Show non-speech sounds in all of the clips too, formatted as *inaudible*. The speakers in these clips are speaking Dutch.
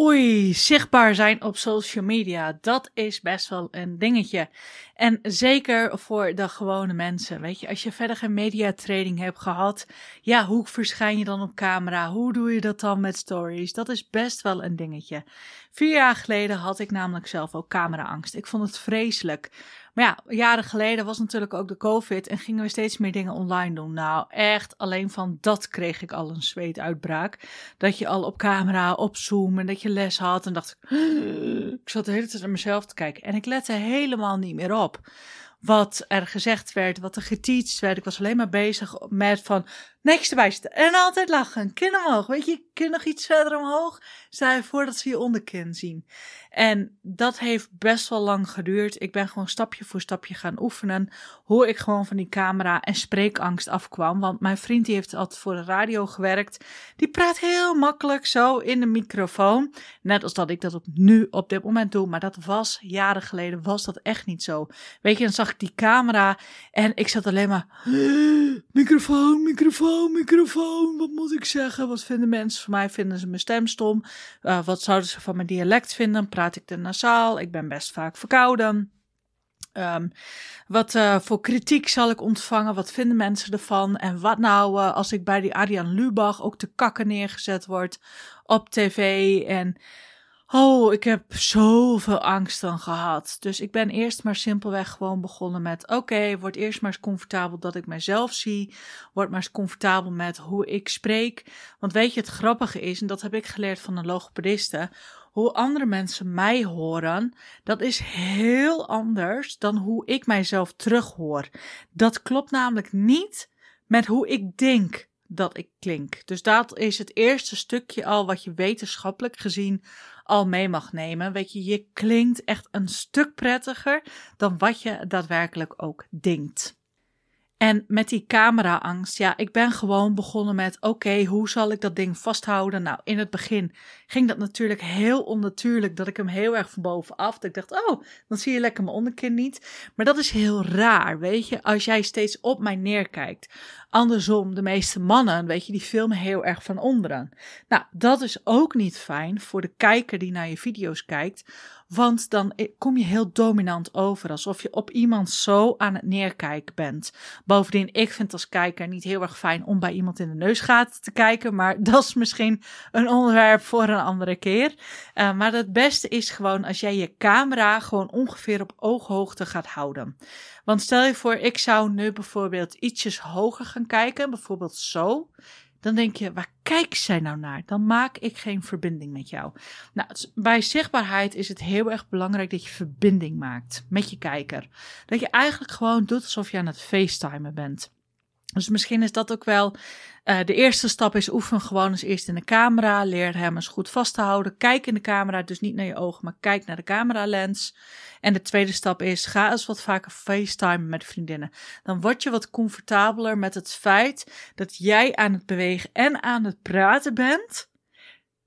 Oei, zichtbaar zijn op social media, dat is best wel een dingetje. En zeker voor de gewone mensen. Weet je, als je verder geen mediatraining hebt gehad, ja, hoe verschijn je dan op camera? Hoe doe je dat dan met stories? Dat is best wel een dingetje. Vier jaar geleden had ik namelijk zelf ook cameraangst. Ik vond het vreselijk. Maar ja, jaren geleden was natuurlijk ook de COVID en gingen we steeds meer dingen online doen. Nou, echt, alleen van dat kreeg ik al een zweetuitbraak. Dat je al op camera, op Zoom en dat je les had. En dacht ik, *gasps* ik zat de hele tijd naar mezelf te kijken. En ik lette helemaal niet meer op wat er gezegd werd, wat er geteacht werd. Ik was alleen maar bezig met van niks erbij zitten. En altijd lachen, kin omhoog. Weet je, kin nog iets verder omhoog. Stel je voor dat ze je onderkin zien. En dat heeft best wel lang geduurd. Ik ben gewoon stapje voor stapje gaan oefenen. Hoe ik gewoon van die camera en spreekangst afkwam. Want mijn vriend die heeft altijd voor de radio gewerkt. Die praat heel makkelijk zo in de microfoon. Net als dat ik dat op nu op dit moment doe. Maar dat was jaren geleden was dat echt niet zo. Weet je, dan zag ik die camera en ik zat alleen maar *gasps* microfoon, microfoon, microfoon. Wat moet ik zeggen? Wat vinden mensen van mij? Vinden ze mijn stem stom? Uh, wat zouden ze van mijn dialect vinden? Praat ik te nasaal? Ik ben best vaak verkouden. Um, wat uh, voor kritiek zal ik ontvangen? Wat vinden mensen ervan? En wat nou uh, als ik bij die Arjan Lubach ook te kakken neergezet word op tv? En Oh, ik heb zoveel angsten gehad. Dus ik ben eerst maar simpelweg gewoon begonnen met: oké, word eerst maar eens comfortabel dat ik mezelf zie. Word maar eens comfortabel met hoe ik spreek. Want weet je, het grappige is, en dat heb ik geleerd van een logopediste, hoe andere mensen mij horen, dat is heel anders dan hoe ik mijzelf terughoor. Dat klopt namelijk niet met hoe ik denk dat ik klink. Dus dat is het eerste stukje al wat je wetenschappelijk gezien al mee mag nemen. Weet je, je klinkt echt een stuk prettiger dan wat je daadwerkelijk ook denkt. En met die cameraangst, ja, ik ben gewoon begonnen met: oké, hoe zal ik dat ding vasthouden? Nou, in het begin ging dat natuurlijk heel onnatuurlijk, dat ik hem heel erg van bovenaf. Dat ik dacht: oh, dan zie je lekker mijn onderkin niet. Maar dat is heel raar, weet je, als jij steeds op mij neerkijkt. Andersom, de meeste mannen, weet je, die filmen heel erg van onderen. Nou, dat is ook niet fijn voor de kijker die naar je video's kijkt, want dan kom je heel dominant over, alsof je op iemand zo aan het neerkijken bent. Bovendien, ik vind als kijker niet heel erg fijn om bij iemand in de neusgaten te kijken, maar *laughs* dat is misschien een onderwerp voor een andere keer. Uh, maar het beste is gewoon als jij je camera gewoon ongeveer op ooghoogte gaat houden. Want stel je voor, ik zou nu bijvoorbeeld ietsjes hoger gaan kijken, bijvoorbeeld zo. Dan denk je, waar kijkt zij nou naar? Dan maak ik geen verbinding met jou. Nou, bij zichtbaarheid is het heel erg belangrijk dat je verbinding maakt met je kijker. Dat je eigenlijk gewoon doet alsof je aan het facetimen bent. Dus misschien is dat ook wel uh, de eerste stap is oefen gewoon eens eerst in de camera. Leer hem eens goed vast te houden. Kijk in de camera, dus niet naar je ogen, maar kijk naar de cameralens. En de tweede stap is, ga eens wat vaker FaceTime met vriendinnen. Dan word je wat comfortabeler met het feit dat jij aan het bewegen en aan het praten bent.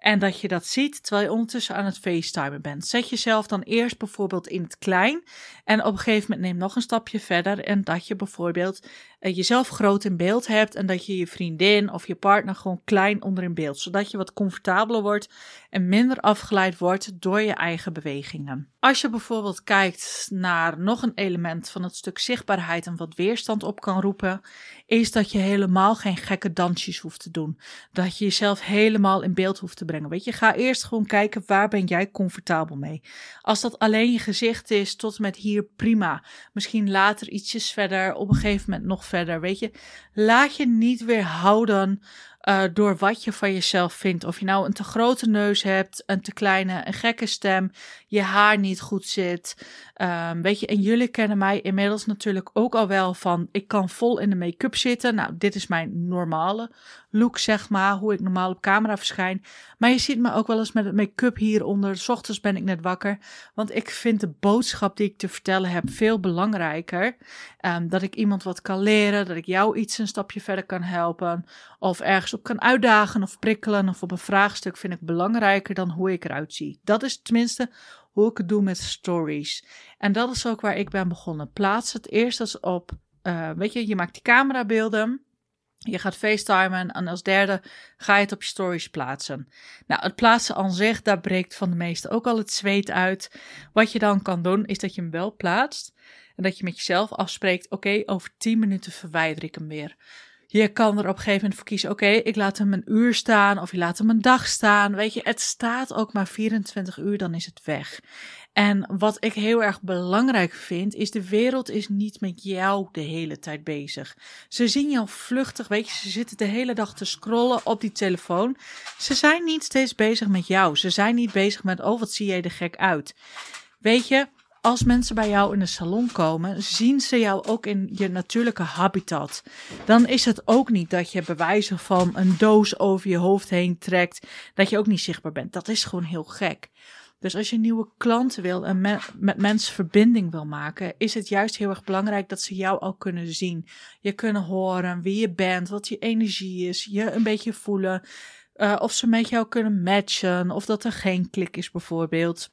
En dat je dat ziet terwijl je ondertussen aan het facetimen bent. Zet jezelf dan eerst bijvoorbeeld in het klein. En op een gegeven moment neem nog een stapje verder. En dat je bijvoorbeeld uh, jezelf groot in beeld hebt. En dat je je vriendin of je partner gewoon klein onder in beeld. Zodat je wat comfortabeler wordt en minder afgeleid wordt door je eigen bewegingen. Als je bijvoorbeeld kijkt naar nog een element van het stuk zichtbaarheid en wat weerstand op kan roepen, is dat je helemaal geen gekke dansjes hoeft te doen. Dat je jezelf helemaal in beeld hoeft te brengen. Weet je, ga eerst gewoon kijken waar ben jij comfortabel mee. Als dat alleen je gezicht is, tot met hier prima. Misschien later ietsjes verder, op een gegeven moment nog verder. Weet je, laat je niet weer houden uh, door wat je van jezelf vindt. Of je nou een te grote neus hebt, een te kleine, een gekke stem, je haar niet goed zit. Um, weet je, en jullie kennen mij inmiddels natuurlijk ook al wel van ik kan vol in de make-up zitten. Nou, dit is mijn normale look, zeg maar, hoe ik normaal op camera verschijn. Maar je ziet me ook wel eens met het make-up hieronder. S ochtends ben ik net wakker, want ik vind de boodschap die ik te vertellen heb veel belangrijker. Um, dat ik iemand wat kan leren, dat ik jou iets een stapje verder kan helpen, of ergens op kan uitdagen of prikkelen, of op een vraagstuk vind ik belangrijker dan hoe ik eruit zie. Dat is tenminste hoe ik het doe met stories. En dat is ook waar ik ben begonnen. Plaats het eerst eens op, uh, weet je, je maakt die camerabeelden. Je gaat facetimen en als derde ga je het op je stories plaatsen. Nou, het plaatsen aan zich, daar breekt van de meesten ook al het zweet uit. Wat je dan kan doen, is dat je hem wel plaatst. En dat je met jezelf afspreekt, oké, over 10 minuten verwijder ik hem weer. Je kan er op een gegeven moment voor kiezen, oké, ik laat hem een uur staan of je laat hem een dag staan. Weet je, het staat ook maar 24 uur, dan is het weg. En wat ik heel erg belangrijk vind, is de wereld is niet met jou de hele tijd bezig. Ze zien jou vluchtig, weet je, ze zitten de hele dag te scrollen op die telefoon. Ze zijn niet steeds bezig met jou. Ze zijn niet bezig met, oh, wat zie jij er gek uit. Weet je, als mensen bij jou in de salon komen, zien ze jou ook in je natuurlijke habitat. Dan is het ook niet dat je bewijzen van een doos over je hoofd heen trekt, dat je ook niet zichtbaar bent. Dat is gewoon heel gek. Dus als je nieuwe klanten wil en met mensen verbinding wil maken, is het juist heel erg belangrijk dat ze jou al kunnen zien. Je kunnen horen wie je bent, wat je energie is, je een beetje voelen. Uh, of ze met jou kunnen matchen, of dat er geen klik is bijvoorbeeld.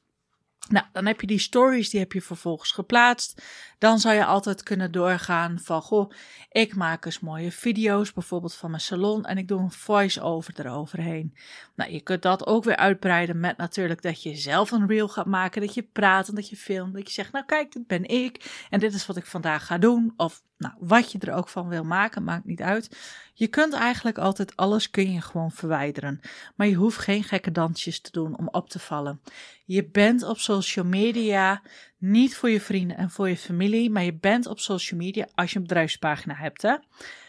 Nou, dan heb je die stories, die heb je vervolgens geplaatst. Dan zou je altijd kunnen doorgaan van, goh, ik maak eens mooie video's, bijvoorbeeld van mijn salon, en ik doe een voice-over eroverheen. Nou, je kunt dat ook weer uitbreiden met natuurlijk dat je zelf een reel gaat maken, dat je praat en dat je filmt, dat je zegt, nou kijk, dit ben ik, en dit is wat ik vandaag ga doen, of nou, wat je er ook van wil maken, maakt niet uit. Je kunt eigenlijk altijd alles kun je gewoon verwijderen. Maar je hoeft geen gekke dansjes te doen om op te vallen. Je bent op social media niet voor je vrienden en voor je familie, maar je bent op social media als je een bedrijfspagina hebt. Hè?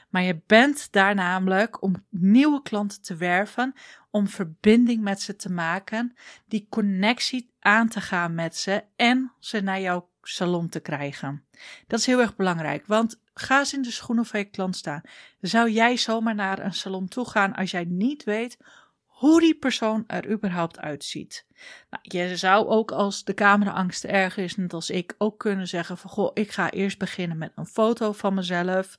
Maar je bent daar namelijk om nieuwe klanten te werven, om verbinding met ze te maken, die connectie aan te gaan met ze en ze naar jouw salon te krijgen. Dat is heel erg belangrijk, want ga eens in de schoenen van je klant staan. Zou jij zomaar naar een salon toe gaan als jij niet weet hoe die persoon er überhaupt uitziet. Nou, je zou ook als de cameraangst erg is, net als ik, ook kunnen zeggen van goh, ik ga eerst beginnen met een foto van mezelf.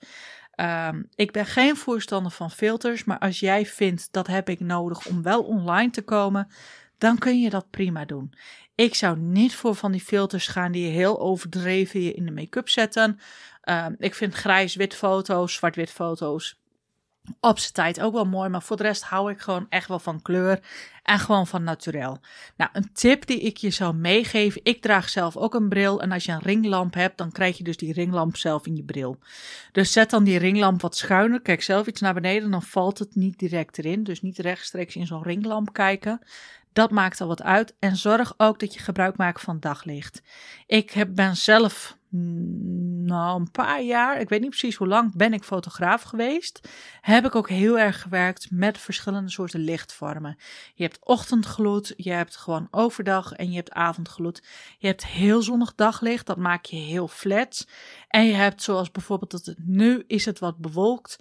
Um, ik ben geen voorstander van filters, maar als jij vindt dat heb ik nodig om wel online te komen, dan kun je dat prima doen. Ik zou niet voor van die filters gaan die je heel overdreven je in de make-up zetten. Um, ik vind grijs-wit foto's, zwart-wit foto's op zijn tijd ook wel mooi, maar voor de rest hou ik gewoon echt wel van kleur en gewoon van naturel. Nou, een tip die ik je zou meegeven, ik draag zelf ook een bril en als je een ringlamp hebt, dan krijg je dus die ringlamp zelf in je bril. Dus zet dan die ringlamp wat schuiner, kijk zelf iets naar beneden, dan valt het niet direct erin, dus niet rechtstreeks in zo'n ringlamp kijken. Dat maakt al wat uit en zorg ook dat je gebruik maakt van daglicht. Ik heb, ben zelf Mm, nou, een paar jaar, ik weet niet precies hoe lang, ben ik fotograaf geweest. Heb ik ook heel erg gewerkt met verschillende soorten lichtvormen. Je hebt ochtendgloed, je hebt gewoon overdag en je hebt avondgloed. Je hebt heel zonnig daglicht, dat maak je heel flat. En je hebt, zoals bijvoorbeeld dat het nu is het wat bewolkt,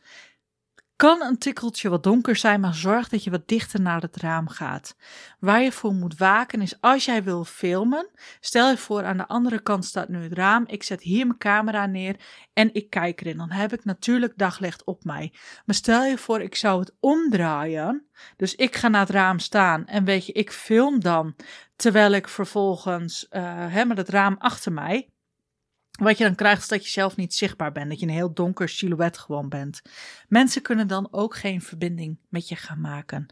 kan een tikkeltje wat donker zijn, maar zorg dat je wat dichter naar het raam gaat. Waar je voor moet waken is als jij wil filmen. Stel je voor, aan de andere kant staat nu het raam. Ik zet hier mijn camera neer en ik kijk erin. Dan heb ik natuurlijk daglicht op mij. Maar stel je voor, ik zou het omdraaien. Dus ik ga naar het raam staan en weet je, ik film dan. Terwijl ik vervolgens uh, met het raam achter mij wat je dan krijgt is dat je zelf niet zichtbaar bent, dat je een heel donker silhouet gewoon bent. Mensen kunnen dan ook geen verbinding met je gaan maken.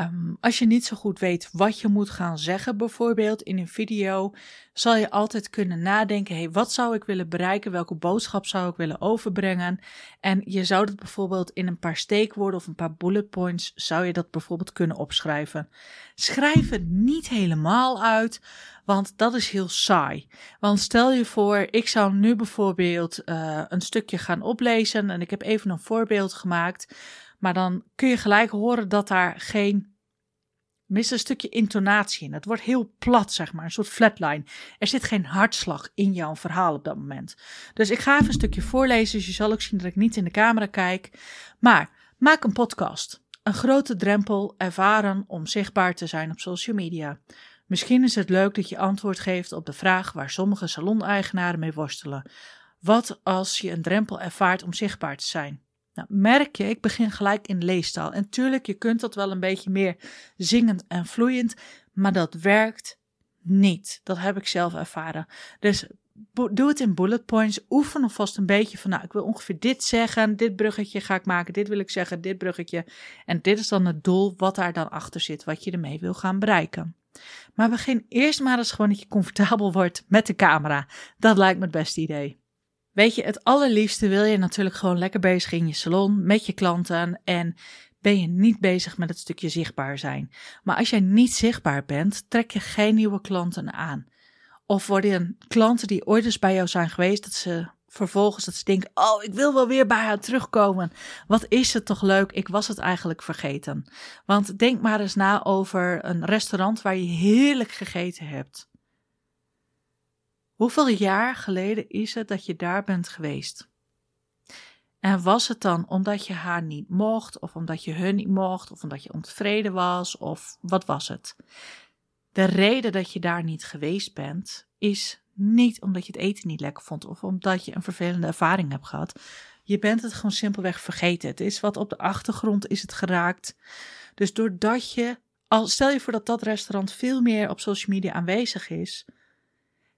Um, als je niet zo goed weet wat je moet gaan zeggen, bijvoorbeeld in een video, zal je altijd kunnen nadenken: hey, wat zou ik willen bereiken? Welke boodschap zou ik willen overbrengen? En je zou dat bijvoorbeeld in een paar steekwoorden of een paar bullet points, zou je dat bijvoorbeeld kunnen opschrijven. Schrijf het niet helemaal uit, want dat is heel saai. Want stel je voor, ik zou nu bijvoorbeeld uh, een stukje gaan oplezen en ik heb even een voorbeeld gemaakt. Maar dan kun je gelijk horen dat daar geen mist een stukje intonatie in. Het wordt heel plat, zeg maar, een soort flatline. Er zit geen hartslag in jouw verhaal op dat moment. Dus ik ga even een stukje voorlezen, dus je zal ook zien dat ik niet in de camera kijk. Maar maak een podcast. Een grote drempel ervaren om zichtbaar te zijn op social media. Misschien is het leuk dat je antwoord geeft op de vraag waar sommige saloneigenaren mee worstelen. Wat als je een drempel ervaart om zichtbaar te zijn? Nou, merk je, ik begin gelijk in leestaal. En tuurlijk, je kunt dat wel een beetje meer zingend en vloeiend, maar dat werkt niet. Dat heb ik zelf ervaren. Dus doe het in bullet points. Oefen alvast een beetje van, nou, ik wil ongeveer dit zeggen. Dit bruggetje ga ik maken. Dit wil ik zeggen. Dit bruggetje. En dit is dan het doel wat daar dan achter zit. Wat je ermee wil gaan bereiken. Maar begin eerst maar eens gewoon dat je comfortabel wordt met de camera. Dat lijkt me het beste idee. Weet je, het allerliefste wil je natuurlijk gewoon lekker bezig in je salon met je klanten en ben je niet bezig met het stukje zichtbaar zijn. Maar als jij niet zichtbaar bent, trek je geen nieuwe klanten aan. Of worden klanten die ooit eens bij jou zijn geweest, dat ze vervolgens dat ze denken: Oh, ik wil wel weer bij haar terugkomen. Wat is het toch leuk? Ik was het eigenlijk vergeten. Want denk maar eens na over een restaurant waar je heerlijk gegeten hebt. Hoeveel jaar geleden is het dat je daar bent geweest? En was het dan omdat je haar niet mocht, of omdat je hun niet mocht, of omdat je ontevreden was, of wat was het? De reden dat je daar niet geweest bent, is niet omdat je het eten niet lekker vond, of omdat je een vervelende ervaring hebt gehad. Je bent het gewoon simpelweg vergeten. Het is wat op de achtergrond is het geraakt. Dus doordat je, al stel je voor dat dat restaurant veel meer op social media aanwezig is,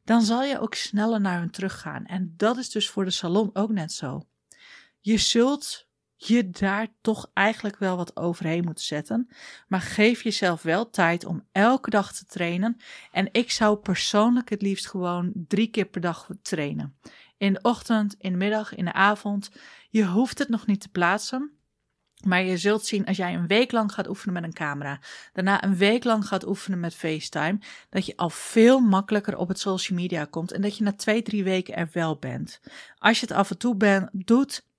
dan zal je ook sneller naar hun teruggaan. En dat is dus voor de salon ook net zo. Je zult je daar toch eigenlijk wel wat overheen moeten zetten. Maar geef jezelf wel tijd om elke dag te trainen. En ik zou persoonlijk het liefst gewoon drie keer per dag trainen. In de ochtend, in de middag, in de avond. Je hoeft het nog niet te plaatsen. Maar je zult zien als jij een week lang gaat oefenen met een camera, daarna een week lang gaat oefenen met FaceTime, dat je al veel makkelijker op het social media komt en dat je na twee, drie weken er wel bent. Als je het af en toe ben, doet,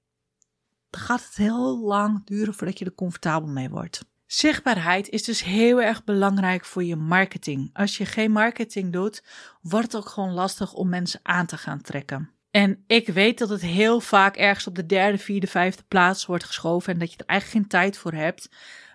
dan gaat het heel lang duren voordat je er comfortabel mee wordt. Zichtbaarheid is dus heel erg belangrijk voor je marketing. Als je geen marketing doet, wordt het ook gewoon lastig om mensen aan te gaan trekken. En ik weet dat het heel vaak ergens op de derde, vierde, vijfde plaats wordt geschoven en dat je er eigenlijk geen tijd voor hebt.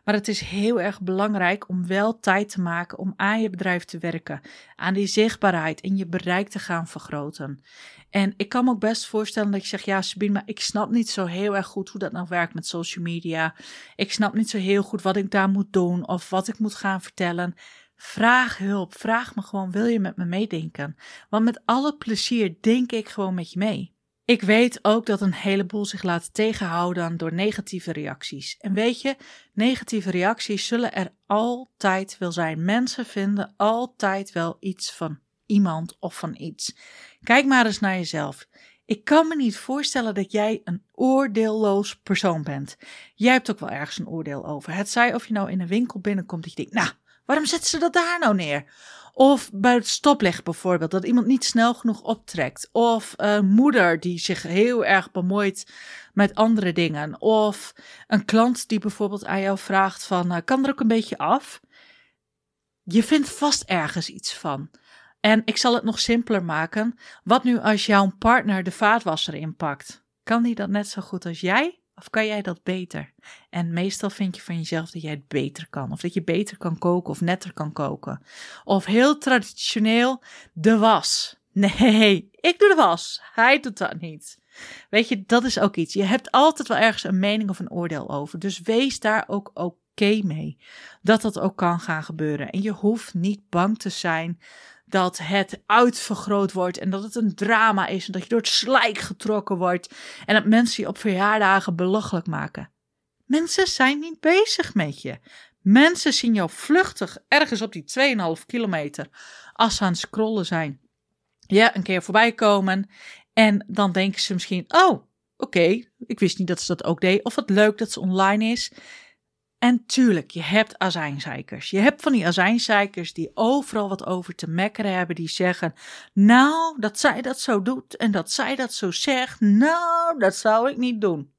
Maar het is heel erg belangrijk om wel tijd te maken om aan je bedrijf te werken, aan die zichtbaarheid en je bereik te gaan vergroten. En ik kan me ook best voorstellen dat je zegt, ja Sabine, maar ik snap niet zo heel erg goed hoe dat nou werkt met social media. Ik snap niet zo heel goed wat ik daar moet doen of wat ik moet gaan vertellen. Vraag hulp. Vraag me gewoon: wil je met me meedenken? Want met alle plezier denk ik gewoon met je mee. Ik weet ook dat een heleboel zich laten tegenhouden door negatieve reacties. En weet je, negatieve reacties zullen er altijd wel zijn. Mensen vinden altijd wel iets van iemand of van iets. Kijk maar eens naar jezelf. Ik kan me niet voorstellen dat jij een oordeelloos persoon bent. Jij hebt ook wel ergens een oordeel over. Het zij of je nou in een winkel binnenkomt dat je denkt, nou, Waarom zetten ze dat daar nou neer? Of bij het stoplicht bijvoorbeeld, dat iemand niet snel genoeg optrekt. Of een moeder die zich heel erg bemoeit met andere dingen. Of een klant die bijvoorbeeld aan jou vraagt van, uh, kan er ook een beetje af? Je vindt vast ergens iets van. En ik zal het nog simpeler maken. Wat nu als jouw partner de vaatwasser inpakt? Kan die dat net zo goed als jij? Of kan jij dat beter? En meestal vind je van jezelf dat jij het beter kan. Of dat je beter kan koken of netter kan koken. Of heel traditioneel de was. Nee, ik doe de was. Hij doet dat niet. Weet je, dat is ook iets. Je hebt altijd wel ergens een mening of een oordeel over. Dus wees daar ook oké mee. Dat dat ook kan gaan gebeuren. En je hoeft niet bang te zijn dat het uitvergroot wordt en dat het een drama is en dat je door het slijk getrokken wordt en dat mensen je op verjaardagen belachelijk maken. Mensen zijn niet bezig met je. Mensen zien jou vluchtig ergens op die 2,5 kilometer als ze aan het scrollen zijn. Ja, een keer voorbij komen en dan denken ze misschien: Oh, oké, ik wist niet dat ze dat ook deed. Of wat leuk dat ze online is. En tuurlijk, je hebt azijnzeikers. Je hebt van die azijnzeikers die overal wat over te mekkeren hebben. Die zeggen, nou, dat zij dat zo doet en dat zij dat zo zegt. Nou, dat zou ik niet doen.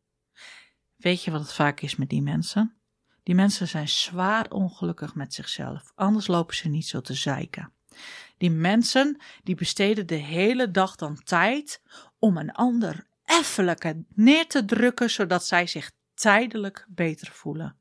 Weet je wat het vaak is met die mensen? Die mensen zijn zwaar ongelukkig met zichzelf. Anders lopen ze niet zo te zeiken. Die mensen die besteden de hele dag dan tijd om een ander effelijk neer te drukken, zodat zij zich tijdelijk beter voelen.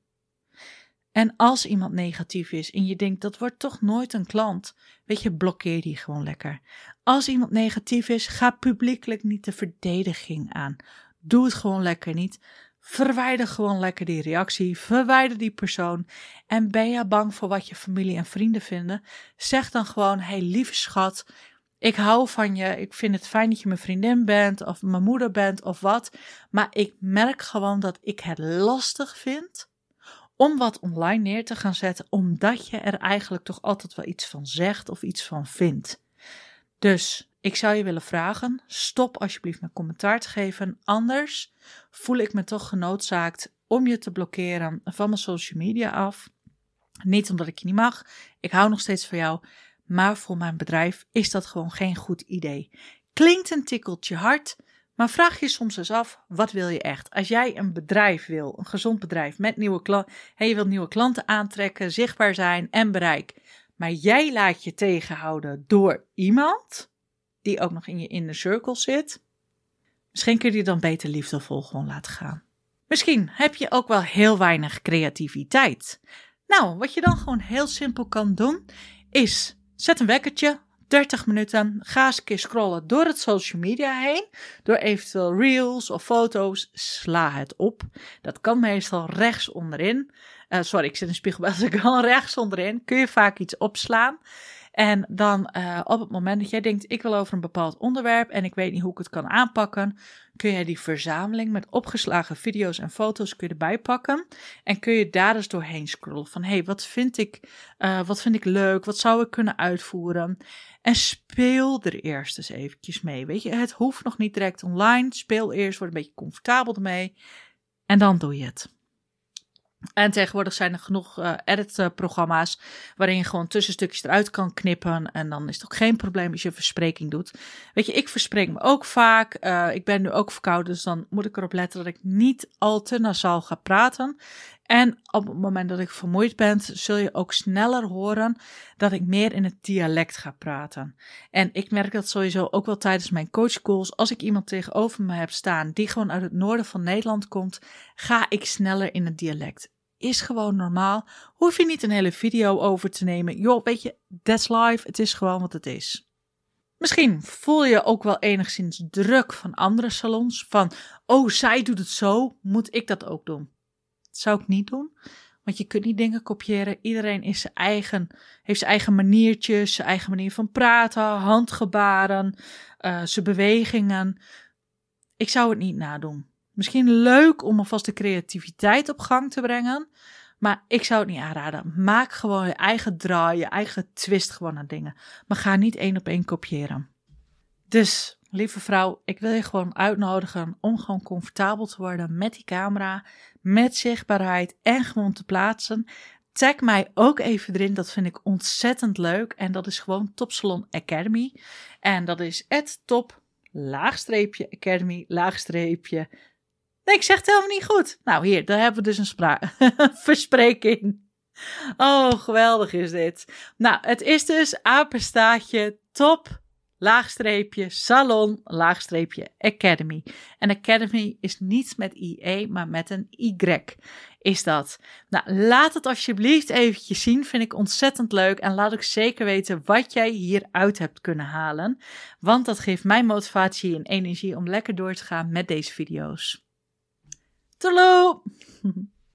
En als iemand negatief is en je denkt dat wordt toch nooit een klant, weet je, blokkeer die gewoon lekker. Als iemand negatief is, ga publiekelijk niet de verdediging aan. Doe het gewoon lekker niet. Verwijder gewoon lekker die reactie. Verwijder die persoon. En ben je bang voor wat je familie en vrienden vinden? Zeg dan gewoon: hey, lieve schat, Ik hou van je. Ik vind het fijn dat je mijn vriendin bent of mijn moeder bent of wat. Maar ik merk gewoon dat ik het lastig vind om wat online neer te gaan zetten, omdat je er eigenlijk toch altijd wel iets van zegt of iets van vindt. Dus ik zou je willen vragen: stop alsjeblieft met commentaar te geven. Anders voel ik me toch genoodzaakt om je te blokkeren van mijn social media af. Niet omdat ik je niet mag, ik hou nog steeds van jou, maar voor mijn bedrijf is dat gewoon geen goed idee. Klinkt een tikkeltje hard, maar vraag je soms eens af, wat wil je echt? Als jij een bedrijf wil, een gezond bedrijf met nieuwe klanten, je wilt nieuwe klanten aantrekken, zichtbaar zijn en bereik, maar jij laat je tegenhouden door iemand die ook nog in je inner circle zit, misschien kun je dan beter liefdevol gewoon laten gaan. Misschien heb je ook wel heel weinig creativiteit. Nou, wat je dan gewoon heel simpel kan doen, is zet een wekkertje, 30 minuten, ga eens een keer scrollen door het social media heen, door eventueel reels of foto's, sla het op. Dat kan meestal rechts onderin. Uh, sorry, ik zit in spiegel, als ik kan rechts onderin, kun je vaak iets opslaan. En dan uh, op het moment dat jij denkt, ik wil over een bepaald onderwerp en ik weet niet hoe ik het kan aanpakken, kun je die verzameling met opgeslagen video's en foto's kun je erbij pakken. En kun je daar dus doorheen scrollen van, hé, hey, wat vind ik, uh, wat vind ik leuk, wat zou ik kunnen uitvoeren? En speel er eerst eens eventjes mee, weet je. Het hoeft nog niet direct online, speel eerst, word een beetje comfortabel ermee en dan doe je het. En tegenwoordig zijn er genoeg uh, edit-programma's waarin je gewoon tussenstukjes eruit kan knippen. En dan is het ook geen probleem als je verspreking doet. Weet je, ik verspreek me ook vaak. Uh, ik ben nu ook verkouden, dus dan moet ik erop letten dat ik niet al te nasaal ga praten. En op het moment dat ik vermoeid ben, zul je ook sneller horen dat ik meer in het dialect ga praten. En ik merk dat sowieso ook wel tijdens mijn coachcalls. Als ik iemand tegenover me heb staan die gewoon uit het noorden van Nederland komt, ga ik sneller in het dialect. Is gewoon normaal. Hoef je niet een hele video over te nemen. Joh, weet je, that's life. Het is gewoon wat het is. Misschien voel je ook wel enigszins druk van andere salons. Van, oh, zij doet het zo, moet ik dat ook doen? Zou ik niet doen. Want je kunt niet dingen kopiëren. Iedereen is zijn eigen, heeft zijn eigen maniertjes, zijn eigen manier van praten, handgebaren, uh, zijn bewegingen. Ik zou het niet nadoen. Misschien leuk om alvast de creativiteit op gang te brengen. Maar ik zou het niet aanraden. Maak gewoon je eigen draai, je eigen twist gewoon aan dingen. Maar ga niet één op één kopiëren. Dus, lieve vrouw, ik wil je gewoon uitnodigen om gewoon comfortabel te worden met die camera, met zichtbaarheid en gewoon te plaatsen. Tag mij ook even erin, dat vind ik ontzettend leuk. En dat is gewoon Topsalon Academy. En dat is het top, laagstreepje, academy, laagstreepje. Nee, ik zeg het helemaal niet goed. Nou, hier, daar hebben we dus een *laughs* verspreking. Oh, geweldig is dit. Nou, het is dus apenstaatje top laagstreepje salon, laagstreepje academy. En academy is niet met IE, maar met een Y is dat. Nou, laat het alsjeblieft eventjes zien, vind ik ontzettend leuk. En laat ik zeker weten wat jij hieruit hebt kunnen halen. Want dat geeft mij motivatie en energie om lekker door te gaan met deze video's. Hallo! *laughs*